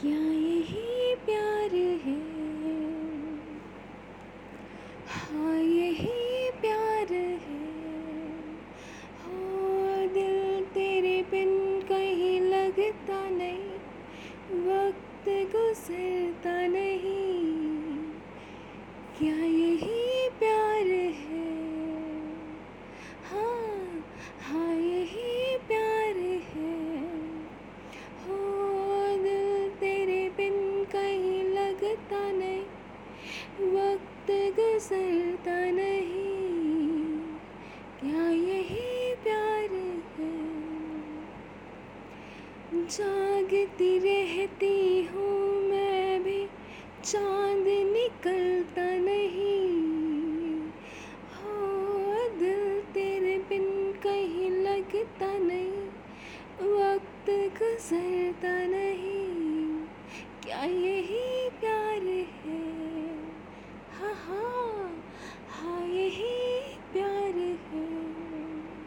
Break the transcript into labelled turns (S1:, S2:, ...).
S1: क्या यही प्यार है? हाँ यही प्यार है। हाँ दिल तेरे बिन कहीं लगता नहीं, वक्त गुजरता नहीं। गुजरता नहीं। क्या यही प्यार है? जागती रहती हूँ मैं भी, चाँद निकलता नहीं। हो दिल तेरे बिन कहीं लगता नहीं, वक्त गुजरता नहीं। क्या ये